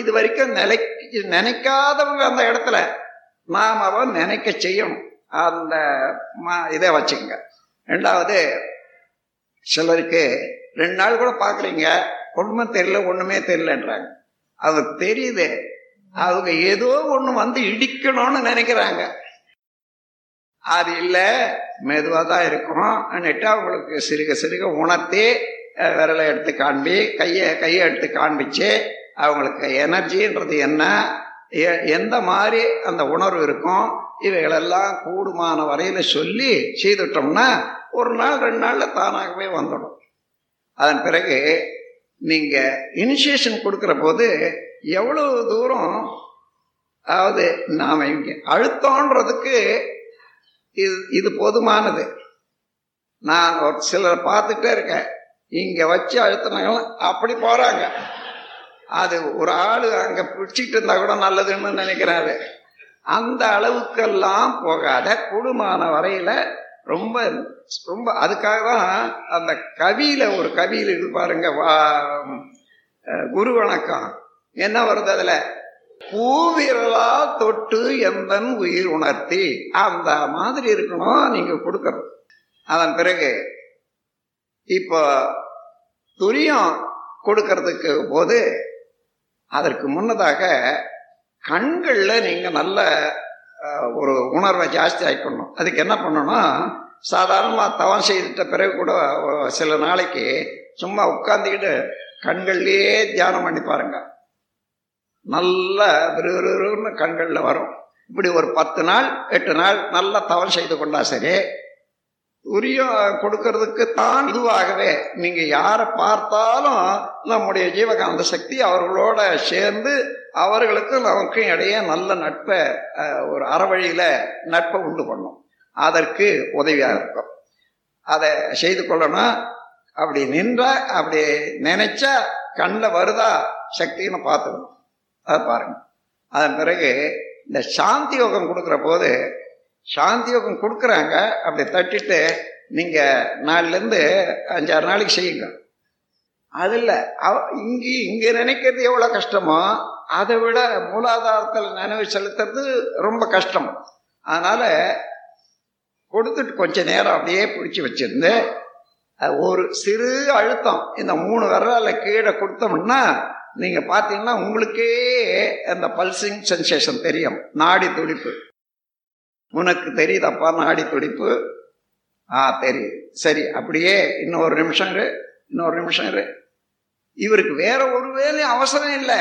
இது வரைக்கும் நிலை நினைக்காதவங்க அந்த இடத்துல நாம் அவன் நினைக்க செய்யணும். அந்த இதை வச்சுக்கோங்க. ரெண்டாவது சிலருக்கு ரெண்டு நாள் கூட பார்க்குறீங்க ஒன்றுமே தெரியல ஒன்றுமே தெரியலன்றாங்க. அது தெரியுது. அவங்க ஏதோ ஒன்று வந்து இடிக்கணும்னு நினைக்கிறாங்க. அது இல்லை மெதுவாக தான் இருக்கும். அன்னிட்டு அவங்களுக்கு சிறுக சிறுக உணர்த்தி விரலை எடுத்து காண்பி கையை கையை எடுத்து காண்பிச்சு அவங்களுக்கு எனர்ஜின்றது என்ன? எந்த மாதிரி அந்த உணர்வு இருக்கும்? இவைகளெல்லாம் கூடுமான வரையில் சொல்லி செய்துட்டோம்னா ஒரு நாள் ரெண்டு நாளில் தானாகவே வந்துடும். அதன் பிறகு நீங்கள் இனிஷியேஷன் கொடுக்குற போது எவ்வளவு தூரம் அதாவது நாம் இங்கே அழுத்தம்ன்றதுக்கு இது இது போதுமானது. நான் ஒரு சிலரை பார்த்துட்டே இருக்கேன். இங்கே வச்சு அழுத்தினாங்களும் அப்படி போகிறாங்க அது ஒரு ஆள் அங்கே பிடிச்சிட்டு இருந்தா கூட நல்லதுன்னு நினைக்கிறாரு. அந்த அளவுக்கெல்லாம் போகாத குடுமான வரையில ரொம்ப ரொம்ப அதுக்காக தான் அந்த கவியில ஒரு கவியில் இது பாருங்க குரு வணக்கம். என்ன வருது அதுல? பூவிரலா தொட்டு எந்தன் உயிர் உணர்த்தி. அந்த மாதிரி இருக்கணும் நீங்க கொடுக்கறது அதன் பிறகு இப்போ துரியம் கொடுக்கறதுக்கு போது அதற்கு முன்னதாக கண்களில் நீங்கள் நல்ல ஒரு உணர்வை ஜாஸ்தி ஆகிக்கணும் அதுக்கு என்ன பண்ணணும் சாதாரணமாக தவம் செய்துட்ட பிறகு கூட சில நாளைக்கு சும்மா உட்காந்துக்கிட்டு கண்கள்லேயே தியானம் பண்ணி பாருங்க. நல்ல விறுவிறுன்னு கண்களில் வரும். இப்படி ஒரு பத்து நாள் எட்டு நாள் நல்லா தவம் செய்து கொண்டா சரி உரியம் கொடுக்கறதுக்கு தான் இதுவாகவே. நீங்க யாரை பார்த்தாலும் நம்முடைய ஜீவகாந்த சக்தி அவர்களோட சேர்ந்து அவர்களுக்கும் நமக்கும் இடையே நல்ல நட்பை ஒரு அறவழியில நட்பை உண்டு பண்ணும். அதற்கு உதவியாக இருக்கும். அதை செய்து கொள்ளணும். அப்படி நின்றா அப்படி நினைச்சா கண்ணில் வருதா சக்தின்னு பார்த்துக்கணும். அதை பாருங்க. அதன் பிறகு இந்த சாந்தி யோகம் கொடுக்குற போது சாந்தி யோகம் கொடுக்குறாங்க அப்படி தட்டிட்டு நீங்கள் நாலுலேருந்து அஞ்சாறு நாளைக்கு செய்யுங்க. அதில் இங்கே இங்கே நினைக்கிறது எவ்வளோ கஷ்டமோ அதை விட மூலாதாரத்தில் நினைவு செலுத்துறது ரொம்ப கஷ்டம். அதனால் கொடுத்துட்டு கொஞ்ச நேரம் அப்படியே பிடிச்சி வச்சிருந்து ஒரு சிறு அழுத்தம் இந்த மூணு விரலால கீழே கொடுத்தோம்னா நீங்கள் பார்த்தீங்கன்னா உங்களுக்கே அந்த பல்சிங் சென்சேஷன் தெரியும் நாடி துடிப்பு. உனக்கு தெரியுதப்பா நாடி துடிப்பு. ஆ தெரியுது. சரி அப்படியே இன்னொரு நிமிஷம் இரு இன்னொரு நிமிஷம் இரு. இவருக்கு வேற ஒரு வேலையும் அவசரம் இல்லை.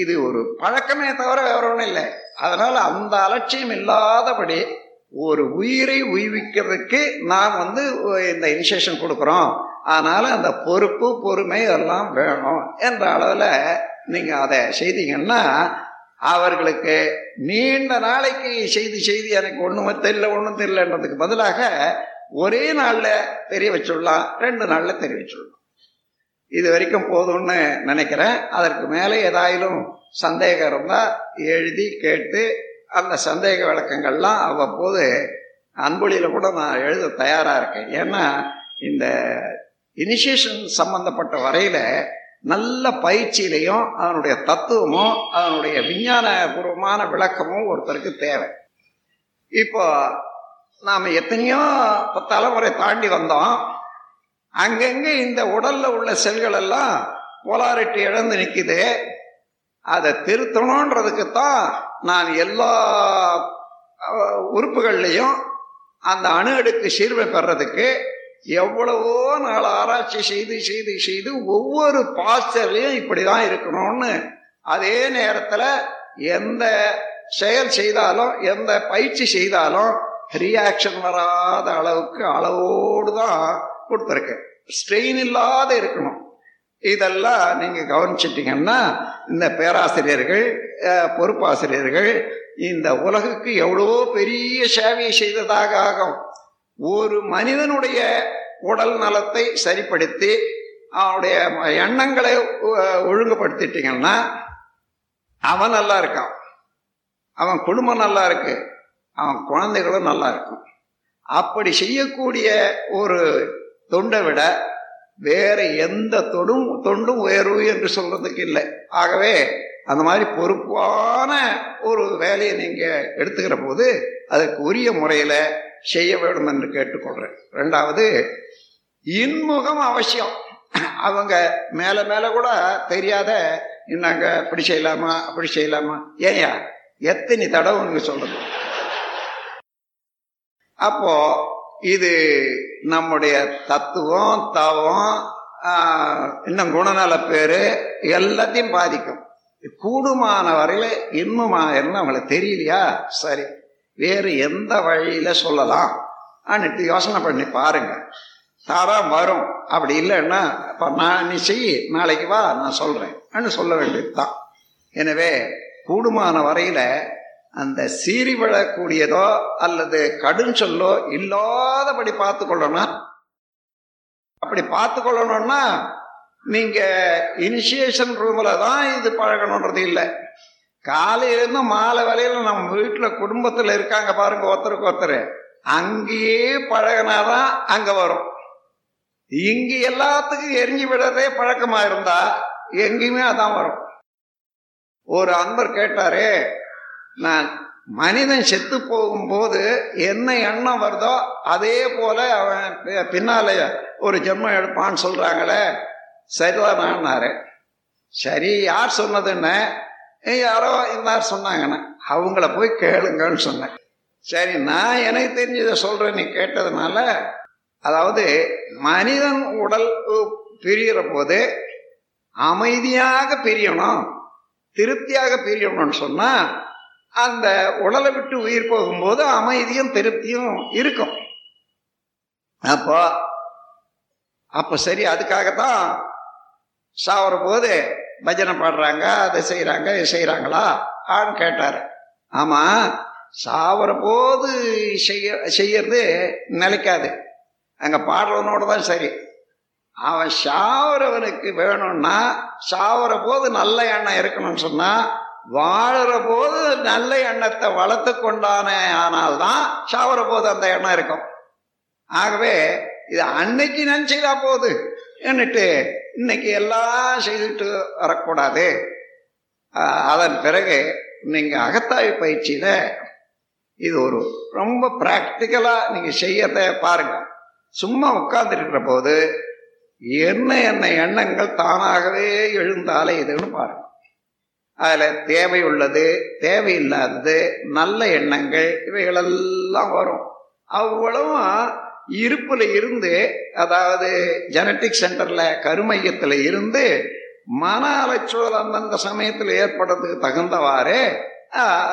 இது ஒரு பழக்கமே தவிர வேற ஒன்றும் இல்லை. அதனால அந்த அலட்சியம் இல்லாதபடி ஒரு உயிரை உய்விக்கிறதுக்கு நாம் வந்து இந்த இனிஷியேஷன் கொடுக்குறோம். அதனால அந்த பொறுப்பு பொறுமை எல்லாம் வேணும் என்ற அளவில் நீங்கள் அதை செய்தீங்கன்னா அவர்களுக்கு நீண்ட நாளைக்கு செய்தி செய்தி எனக்கு ஒன்றுமே தெரியல ஒன்றும் தெரியலன்றதுக்கு பதிலாக ஒரே நாளில் தெரிய வச்சுடலாம் ரெண்டு நாளில் தெரிய வச்சுடலாம். இது வரைக்கும் போதும்னு நினைக்கிறேன். அதற்கு மேலே ஏதாயிலும் சந்தேகம் இருந்தால் எழுதி கேட்டு அந்த சந்தேக விளக்கங்கள்லாம் அவ்வப்போது அன்பொழியில் கூட நான் எழுத தயாராக இருக்கேன். ஏன்னா இந்த இனிஷியேஷன் சம்பந்தப்பட்ட வரையில் நல்ல பயிற்சியிலையும் அதனுடைய தத்துவமும் அதனுடைய விஞ்ஞானபூர்வமான விளக்கமும் ஒருத்தருக்கு தேவை. இப்போ நாம் எத்தனையோ தலைமுறை தாண்டி வந்தோம். அங்கங்கே இந்த உடலில் உள்ள செல்கள் எல்லாம் போலாரிட்டி இழந்து நிற்கிது அதை திருத்தணுன்றதுக்கு தான் நான் எல்லா உறுப்புகள்லையும் அந்த அணு அடுக்கு சீர்மை பெறதுக்கு எவ்வளவோ நாள் ஆராய்ச்சி செய்து செய்து செய்து ஒவ்வொரு பாஸ்டர்லையும் இப்படி தான் இருக்கணும்னு அதே நேரத்தில் எந்த செயல் செய்தாலும் எந்த பயிற்சி செய்தாலும் ரியாக்ஷன் வராத அளவுக்கு அளவோடு தான் கொடுத்துருக்கு. ஸ்ட்ரெயின் இல்லாத இருக்கணும். இதெல்லாம் நீங்கள் கவனிச்சிட்டிங்கன்னா இந்த பேராசிரியர்கள் பொறுப்பாசிரியர்கள் இந்த உலகுக்கு எவ்வளவோ பெரிய சேவையை செய்ததாக ஆகும். ஒரு மனிதனுடைய உடல் நலத்தை சரிப்படுத்தி அவனுடைய எண்ணங்களை ஒழுங்குபடுத்திட்டீங்கன்னா அவன் நல்லா இருக்கான். அவன் குடும்பம் நல்லா இருக்கு. அவன் குழந்தைகளும் நல்லா இருக்கும். அப்படி செய்யக்கூடிய ஒரு தொண்டை விட வேற எந்த தொடும் தொண்டும் உயர்வு என்று சொல்றதுக்கு இல்லை. ஆகவே அந்த மாதிரி பொறுப்பான ஒரு வேலையை நீங்க எடுத்துக்கிற போது அதுக்கு உரிய முறையில செய்ய வேண்டும் என்று கேட்டுக்கொள்றேன். ரெண்டாவது இன்முகம் அவசியம். அவங்க மேல மேல கூட தெரியாத நாங்க இப்படி செய்யலாமா அப்படி செய்யலாமா? ஏயா எத்தனை தடவை நீங்க சொல்றது? அப்போ இது நம்முடைய தத்துவம் தவம் இன்னும் குணநல பேரு எல்லாத்தையும் பாதிக்கும். கூடுமான வரையில இன்னுமா என்ன அவங்களுக்கு தெரியலையா? சரி. வேறு எந்த வழியில் சொல்லலாம். அன்னிட்டு யோசனை பண்ணி பாருங்க. தாரா வரும். அப்படி இல்லைன்னா அப்போ நான் நீ செய் நாளைக்கு வா நான் சொல்றேன். சொல்ல வேண்டியதுதான். எனவே கூடுமான வரையில் அந்த சீறி விழக்கூடியதோ அல்லது கடும் சொல்லோ இல்லாதபடி பார்த்து கொள்ளணும் அப்படி பார்த்து கொள்ளணும்னா நீங்கள் இனிஷியேஷன் ரூமில் தான் இது பழகணுன்றது இல்லை. காலையிலேருந்து மாலை வரையில நம்ம வீட்டுல குடும்பத்துல இருக்காங்க பாருங்க ஒருத்தருக்கு ஒருத்தர். அங்கேயே பழகினாதான் அங்க வரும். இங்க எல்லாத்துக்கும் எரிஞ்சு விடுறதே பழக்கமா இருந்தா எங்கேயுமே அதான் வரும். ஒரு அன்பர் கேட்டாரே நான் மனிதன் செத்து போகும்போது என்ன எண்ணம் வருதோ அதே போல அவன் பின்னாலே ஒரு ஜென்மம் எடுப்பான்னு சொல்றாங்களே. சரிதான்? சரி யார் சொன்னதுன்னு யாரோ இன்னார் சொன்னாங்கன்னு அவங்கள போய் கேளுங்கன்னு சொன்னேன். சரி நான் எனக்கு தெரிஞ்சதை சொல்கிறேன் நீ கேட்டதுனால. அதாவது மனிதன் உடல் பிரிகிற போது அமைதியாக பிரியணும் திருப்தியாக பிரியணும்னு சொன்னால் அந்த உடலை விட்டு உயிர் போகும்போது அமைதியும் திருப்தியும் இருக்கும். அப்போ அப்போ சரி அதுக்காகத்தான் சாவர போது பஜனை பாடுறாங்க அதை செய்கிறாங்க இதை செய்கிறாங்களா ஆன்னு கேட்டார். ஆமாம் சாவர போது செய்ய செய்யறது நிலைக்காது. அங்கே பாடுறவனோட தான் சரி. அவன் சாவரவனுக்கு வேணும்னா சாவர போது நல்ல எண்ணம் இருக்கணும்னு சொன்னால் வாழற போது நல்ல எண்ணத்தை வளர்த்து கொண்டானே ஆனால்தான் சாவர போது அந்த எண்ணம் இருக்கும். ஆகவே இது அன்னைக்கு நினச்சிக்கிட்டா போகுது என்னட்டு இன்னைக்கு எல்லாம் செய்துட்டு வரக்கூடாது. அதன் பிறகு நீங்கள் அகத்தாய்வு பயிற்சியில் இது ஒரு ரொம்ப ப்ராக்டிக்கலாக நீங்கள் செய்யறத பாருங்க. சும்மா உட்கார்ந்துருக்கிற போது என்ன என்ன எண்ணங்கள் தானாகவே எழுந்தாலே இதுன்னு பாருங்க. அதில் தேவை உள்ளது தேவையில்லாதது நல்ல எண்ணங்கள் இவைகளெல்லாம் வரும். அவ்வளவும் இருப்புல இருந்து அதாவது ஜெனட்டிக் சென்டர்ல கருமையத்துல இருந்து மன அலைச்சூழல் அந்தந்த சமயத்தில் ஏற்படுறதுக்கு தகுந்தவாறு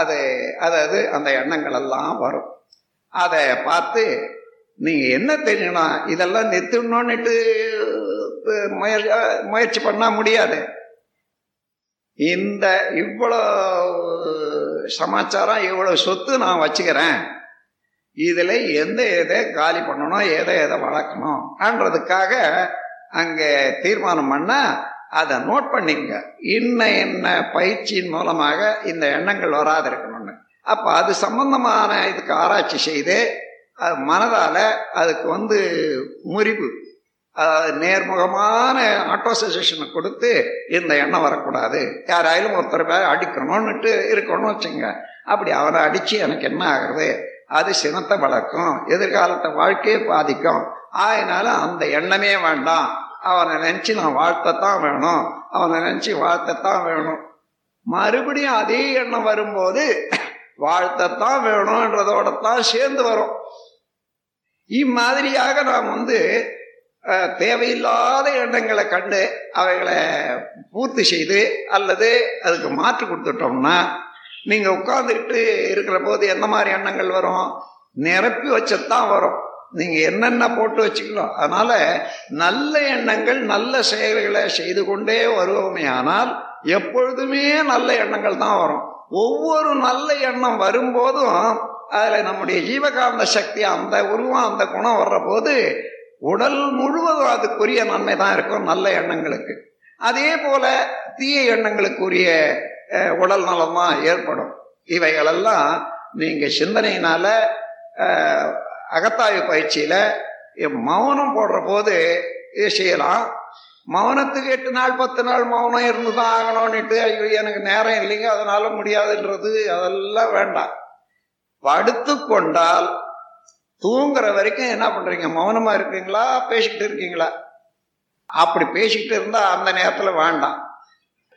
அது அதாவது அந்த எண்ணங்கள் எல்லாம் வரும். அதை பார்த்து நீங்க என்ன தெரியணும் இதெல்லாம் நிறுத்தணும்னுட்டு முயற்சி முயற்சி பண்ணா முடியாது. இந்த இவ்வளோ சமாச்சாரம் இவ்வளோ சொத்து நான் வச்சுக்கிறேன். இதில் எந்த எதை காலி பண்ணணும் எதை எதை வளர்க்கணும்ன்றதுக்காக அங்கே தீர்மானம் பண்ண அதை நோட் பண்ணிங்க இன்ன என்ன பயிற்சியின் மூலமாக இந்த எண்ணங்கள் வராது இருக்கணும்னு அப்போ அது சம்பந்தமான இதுக்கு ஆராய்ச்சி செய்து அது மனதால் அதுக்கு வந்து முறிவு நேர்முகமான ஆட்டோசேஷனை கொடுத்து இந்த எண்ணம் வரக்கூடாது. யாராயிலும் ஒருத்தர் பேர் அடிக்கணும்னுட்டு இருக்கணும்னு வச்சுங்க அப்படி அவரை அடித்து எனக்கு என்ன ஆகுறது? அது சினத்தை வளர்க்கும் எதிர்காலத்தை வாழ்க்கையை பாதிக்கும். ஆயினால அந்த எண்ணமே வேண்டாம். அவனை நினைச்சு நான் வாழ்த்தத்தான் வேணும். அவனை நினைச்சு வாழ்த்தத்தான் வேணும். மறுபடியும் அதே எண்ணம் வரும்போது வாழ்த்தத்தான் வேணும்ன்றதோட தான் சேர்ந்து வரும். இம்மாதிரியாக நாம் வந்து தேவையில்லாத எண்ணங்களை கண்டு அவைகளை பூர்த்தி செய்து அல்லது அதுக்கு மாற்று கொடுத்துட்டோம்னா நீங்கள் உட்காந்துக்கிட்டு இருக்கிற போது எந்த மாதிரி எண்ணங்கள் வரும்? நிரப்பி வச்சதான் வரும். நீங்கள் என்னென்ன போட்டு வச்சுக்கலாம் அதனால் நல்ல எண்ணங்கள் நல்ல செயல்களை செய்து கொண்டே வருவோமே. ஆனால் எப்பொழுதுமே நல்ல எண்ணங்கள் தான் வரும். ஒவ்வொரு நல்ல எண்ணம் வரும்போதும் அதில் நம்முடைய ஜீவகாந்த சக்தி அந்த உருவம் அந்த குணம் வர்ற போது உடல் முழுவதும் அதுக்குரிய நன்மை தான் இருக்கும் நல்ல எண்ணங்களுக்கு. அதே போல தீய எண்ணங்களுக்குரிய உடல் நலமா ஏற்படும். இவைகளெல்லாம் நீங்க சிந்தனையினால அகத்தாய்வு பயிற்சியில மௌனம் போடுற போது இதை செய்யலாம். மௌனத்துக்கு எட்டு நாள் பத்து நாள் மௌனம் இருந்துதான் ஆகணும்னுட்டு ஐயோ எனக்கு நேரம் இல்லைங்க அதனால முடியாதுன்றது அதெல்லாம் வேண்டாம். படுத்து கொண்டால் தூங்குற வரைக்கும் என்ன பண்றீங்க? மௌனமா இருக்கீங்களா? பேசிக்கிட்டு இருக்கீங்களா? அப்படி பேசிக்கிட்டு இருந்தா அந்த நேரத்துல வேண்டாம்.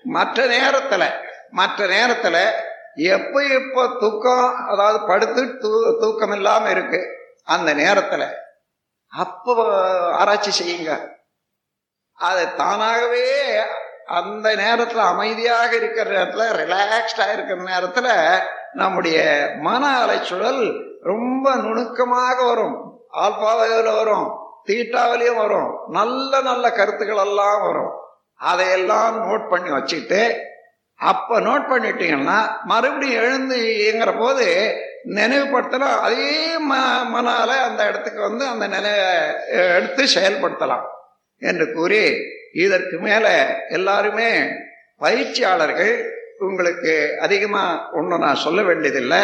மற்ற நேரத்துல மற்ற நேரத்தில் எப்போ எப்போ தூக்கம் அதாவது படுத்து தூ தூக்கம் இல்லாமல் இருக்கு அந்த நேரத்தில் அப்போ ஆராய்ச்சி செய்யுங்க. அது தானாகவே அந்த நேரத்தில் அமைதியாக இருக்கிற நேரத்தில் ரிலாக்ஸ்டாக இருக்கிற நேரத்தில் நம்முடைய மன அலைச்சூழல் ரொம்ப நுணுக்கமாக வரும். ஆல்பாவையில் வரும் தீட்டாவிலையும் வரும் நல்ல நல்ல கருத்துக்கள் எல்லாம் வரும். அதையெல்லாம் நோட் பண்ணி வச்சுட்டு அப்போ நோட் பண்ணிட்டீங்கன்னா மறுபடியும் எழுந்து இயங்குற போது நினைவுபடுத்தலாம் அதே ம மனால அந்த இடத்துக்கு வந்து அந்த நிலைய எடுத்து செயல்படுத்தலாம் என்று கூறி இதற்கு மேலே எல்லாருமே பயிற்சியாளர்கள் உங்களுக்கு அதிகமாக ஒன்றும் நான் சொல்ல வேண்டியதில்லை.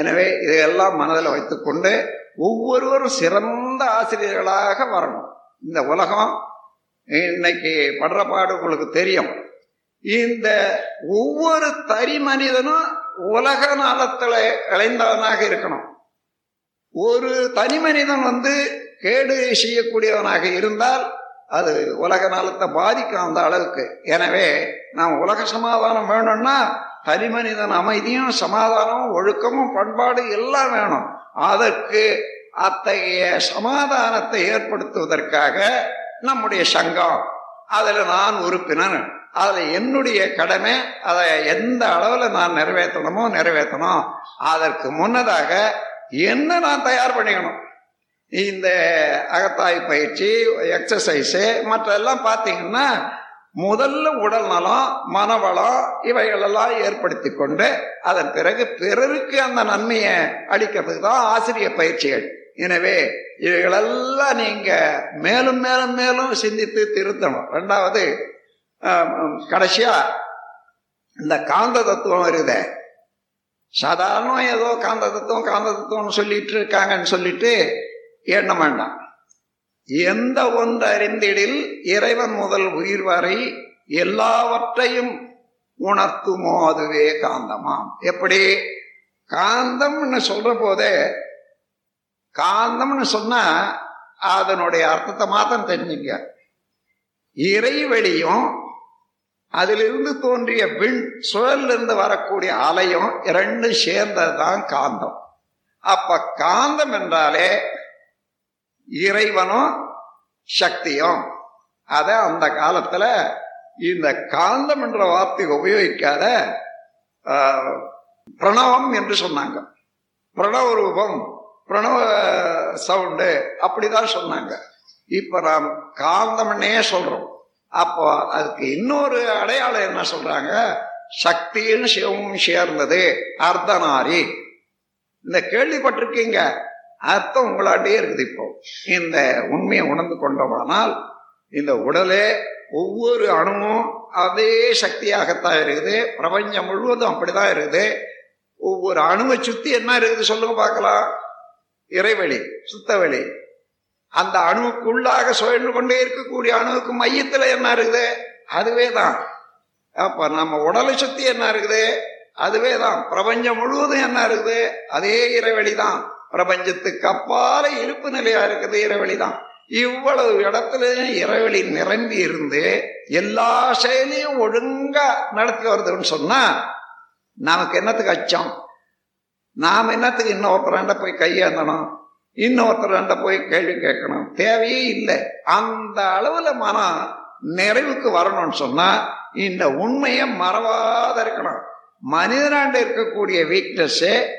எனவே இதையெல்லாம் மனதில் வைத்துக்கொண்டு ஒவ்வொருவரும் சிறந்த ஆசிரியர்களாக வரணும். இந்த உலகம் இன்னைக்கு படுற பாடு உங்களுக்கு தெரியும். இந்த ஒவ்வொரு தரி மனிதனும் உலக நலத்துல இளைந்தவனாக இருக்கணும். ஒரு தனி மனிதன் வந்து கேடு செய்யக்கூடியவனாக இருந்தால் அது உலக நலத்தை பாதிக்கும் அந்த அளவுக்கு. எனவே நாம் உலக சமாதானம் வேணும்னா தனி மனிதன் அமைதியும் சமாதானமும் ஒழுக்கமும் பண்பாடு எல்லாம் வேணும். அதற்கு அத்தகைய சமாதானத்தை ஏற்படுத்துவதற்காக நம்முடைய சங்கம் அதில் நான் உறுப்பினர் அதில் என்னுடைய கடமை அதை எந்த அளவில் நான் நிறைவேற்றணுமோ நிறைவேற்றணும். அதற்கு முன்னதாக என்ன நான் தயார் பண்ணிக்கணும்? இந்த அகத்தாய் பயிற்சி எக்ஸசைஸு மற்றெல்லாம் பார்த்தீங்கன்னா முதல்ல உடல் நலம் மனவளம் இவைகளெல்லாம் ஏற்படுத்தி கொண்டு அதன் பிறகு பிறருக்கு அந்த நன்மையை அளிக்கிறதுக்கு தான் ஆசிரியர் பயிற்சிகள். எனவே இவைகளெல்லாம் நீங்கள் மேலும் மேலும் மேலும் சிந்தித்து திருத்தணும். ரெண்டாவது கடைசியா இந்த காந்த தத்துவம் வருதே. சாதாரண ஏதோ காந்த தத்துவம் காந்த தத்துவம்னு சொல்லிட்டு இருக்காங்கன்னு சொல்லிட்டு எண்ண வேண்டாம். எந்த ஒன்று அறிந்திடில் இறைவன் முதல் உயிர் வரை எல்லாவற்றையும் உணர்த்துமோ அதுவே காந்தமாம். எப்படி? காந்தம்னு சொல்ற போதே காந்தம்னு சொன்னா அதனுடைய அர்த்தத்தை மாத்திரம் தெரிஞ்சுங்க. இறைவெளியும் அதிலிருந்து தோன்றிய விண் சுழலிருந்து இருந்து வரக்கூடிய அலையும் இரண்டும் சேர்ந்ததுதான் காந்தம். அப்ப காந்தம் என்றாலே இறைவனும் சக்தியும் அத அந்த காலத்துல இந்த காந்தம் என்ற வார்த்தை உபயோகிக்காத பிரணவம் என்று சொன்னாங்க. பிரணவ ரூபம் பிரணவ சவுண்டு அப்படிதான் சொன்னாங்க. இப்ப நாம் காந்தம்னே சொல்றோம். அப்போ அதுக்கு இன்னொரு அடையாளம் என்ன சொல்றாங்க? சக்தின்னு சிவமும் சேர்ந்தது அர்த்தநாரி. இந்த கேள்விப்பட்டிருக்கீங்க. அர்த்தம் உங்களாண்டே இருக்குது இப்போ. இந்த உண்மையை உணர்ந்து கொண்டோமானால் இந்த உடலே ஒவ்வொரு அணுவும் அதே சக்தியாகத்தான் இருக்குது. பிரபஞ்சம் முழுவதும் அப்படிதான் இருக்குது. ஒவ்வொரு அணுவை சுத்தி என்ன இருக்குது சொல்லுங்க பார்க்கலாம். இறைவெளி சுத்தவெளி. அந்த அணுவுக்குள்ளாக சுழன்று கொண்டே இருக்கக்கூடிய அணுவுக்கு மையத்தில் என்ன இருக்குது? அதுவே தான். அப்ப நம்ம உடலை சுற்றி என்ன இருக்குது? அதுவே தான். பிரபஞ்சம் முழுவதும் என்ன இருக்குது? அதே இறைவெளி தான். பிரபஞ்சத்துக்கு அப்பால இருப்பு நிலையா இருக்குது இறைவெளி தான். இவ்வளவு இடத்துல இறைவெளி நிரம்பி இருந்து எல்லா செயலையும் ஒழுங்கா நடத்தி வருதுன்னு சொன்னா நமக்கு என்னத்துக்கு அச்சம்? நாம் என்னத்துக்கு இன்னொருத்தராண்ட போய் கையேந்தணும்? இன்னொருத்தராண்ட போய் கேள்வி கேட்கணும். தேவையே இல்லை. அந்த அளவில் மனம் நிறைவுக்கு வரணும்னு சொன்னால் இந்த உண்மையை மறவாத இருக்கணும். மனிதனாண்ட இருக்கக்கூடிய வீக்னஸ்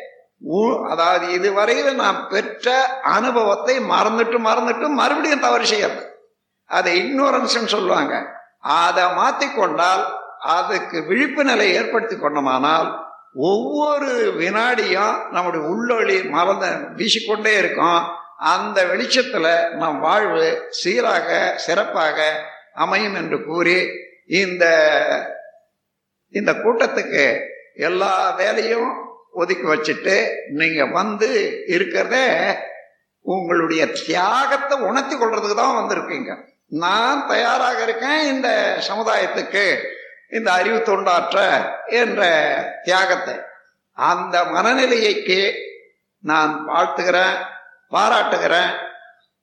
அதாவது இதுவரையில் நாம் பெற்ற அனுபவத்தை மறந்துட்டு மறந்துட்டு மறுபடியும் தவறு செய்யறது. அதை இக்னோரன்ஸ் சொல்லுவாங்க. அதை மாத்திக்கொண்டால் அதுக்கு விழிப்பு நிலை ஏற்படுத்தி கொண்டோமானால் ஒவ்வொரு வினாடியும் நம்முடைய உள்ளொளி மறந்த வீசிக்கொண்டே இருக்கும். அந்த வெளிச்சத்தில் நம் வாழ்வு சீராக சிறப்பாக அமையும் என்று கூறி இந்த இந்த கூட்டத்துக்கு எல்லா வேலையும் ஒதுக்கி வச்சுட்டு நீங்கள் வந்து இருக்கிறத உங்களுடைய தியாகத்தை உணர்த்தி கொள்றதுக்கு தான் வந்திருக்கீங்க. நான் தயாராக இருக்கேன் இந்த சமுதாயத்துக்கு. இந்த அறிவு தொண்டாற்ற என்ற தியாகத்தை. அந்த மனநிலையைக்கு நான் வாழ்த்துகிறேன் பாராட்டுகிறேன்.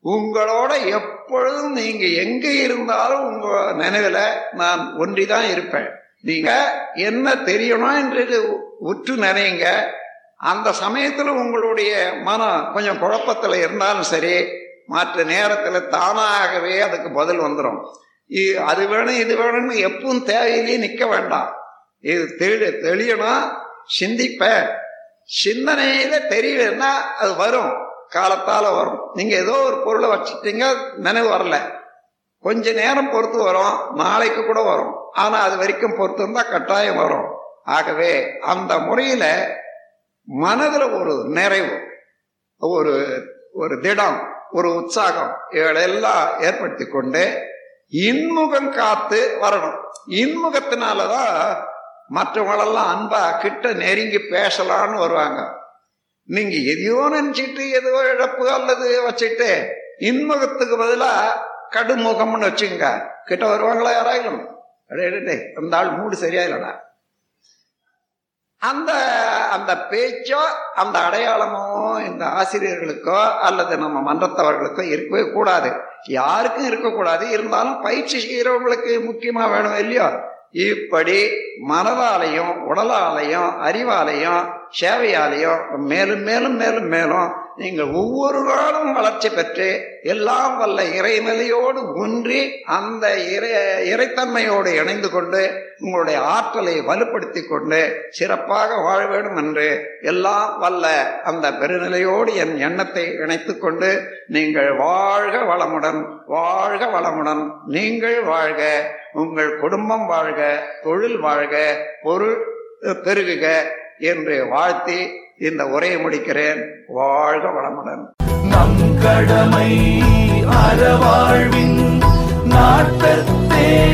உங்களோட எப்பொழுதும் நீங்க எங்க இருந்தாலும் உங்க நினைவுல நான் ஒன்றிதான் இருப்பேன். நீங்க என்ன தெரியணும் என்று உற்று நினைங்க. அந்த சமயத்தில் உங்களுடைய மனம் கொஞ்சம் குழப்பத்தில் இருந்தாலும் சரி மற்ற நேரத்தில் தானாகவே அதுக்கு பதில் வந்துடும் அது வேணும் இது வேணும்னு எப்பவும் தேவையிலேயே நிற்க வேண்டாம் இது தெளி தெளியணும் சிந்திப்ப சிந்தனையில தெரியலன்னா அது வரும் காலத்தால் வரும் நீங்கள் ஏதோ ஒரு பொருளை வச்சுட்டீங்க நினைவு வரல கொஞ்ச நேரம் பொறுத்து வரும் நாளைக்கு கூட வரும் ஆனால் அது வரைக்கும் பொறுத்து இருந்தால் கட்டாயம் வரும் ஆகவே அந்த முறையில் மனதில் ஒரு நிறைவு ஒரு ஒரு திடம் ஒரு உற்சாகம் இவைகளெல்லாம் ஏற்படுத்தி கொண்டு இன்முகம் காத்து வரணும். இன்முகத்தினாலதான் மற்றவங்களெல்லாம் அன்பா கிட்ட நெருங்கி பேசலான்னு வருவாங்க. நீங்க எதையோ நினைச்சிட்டு எதோ இழப்பு அல்லது வச்சுட்டு இன்முகத்துக்கு பதிலா கடுமுகம்னு வச்சுங்க கிட்ட வருவாங்களா யாராயிலும்? அடே அந்த ஆள் மூடு சரியா இல்லடா அந்த அந்த பேச்சோ அந்த அடையாளமோ இந்த ஆசிரியர்களுக்கோ அல்லது நம்ம மன்றத்தவர்களுக்கோ இருக்கவே கூடாது. யாருக்கும் இருக்கக்கூடாது. இருந்தாலும் பயிற்சி செய்கிறவங்களுக்கு முக்கியமாக வேணும் இல்லையோ? இப்படி மனதாலையும் உடலாலையும் அறிவாலையும் சேவையாலையும் மேலும் மேலும் மேலும் மேலும் நீங்கள் ஒவ்வொரு நாளும் வளர்ச்சி பெற்று எல்லாம் வல்ல இறைநிலையோடு ஒன்றி அந்த இறை இறைத்தன்மையோடு இணைந்து கொண்டு உங்களுடைய ஆற்றலை வலுப்படுத்தி கொண்டு சிறப்பாக வாழ வேண்டும் என்று எல்லாம் வல்ல அந்த பெருநிலையோடு என் எண்ணத்தை இணைத்து கொண்டு நீங்கள் வாழ்க வளமுடன் வாழ்க வளமுடன். நீங்கள் வாழ்க உங்கள் குடும்பம் வாழ்க தொழில் வாழ்க பொருள் பெருகுக என்று வாழ்த்தி இந்த உரையை முடிக்கிறேன். வாழ்க வளமுடன். நம் கடமை அறவாழ்வின் நாட்டத்தே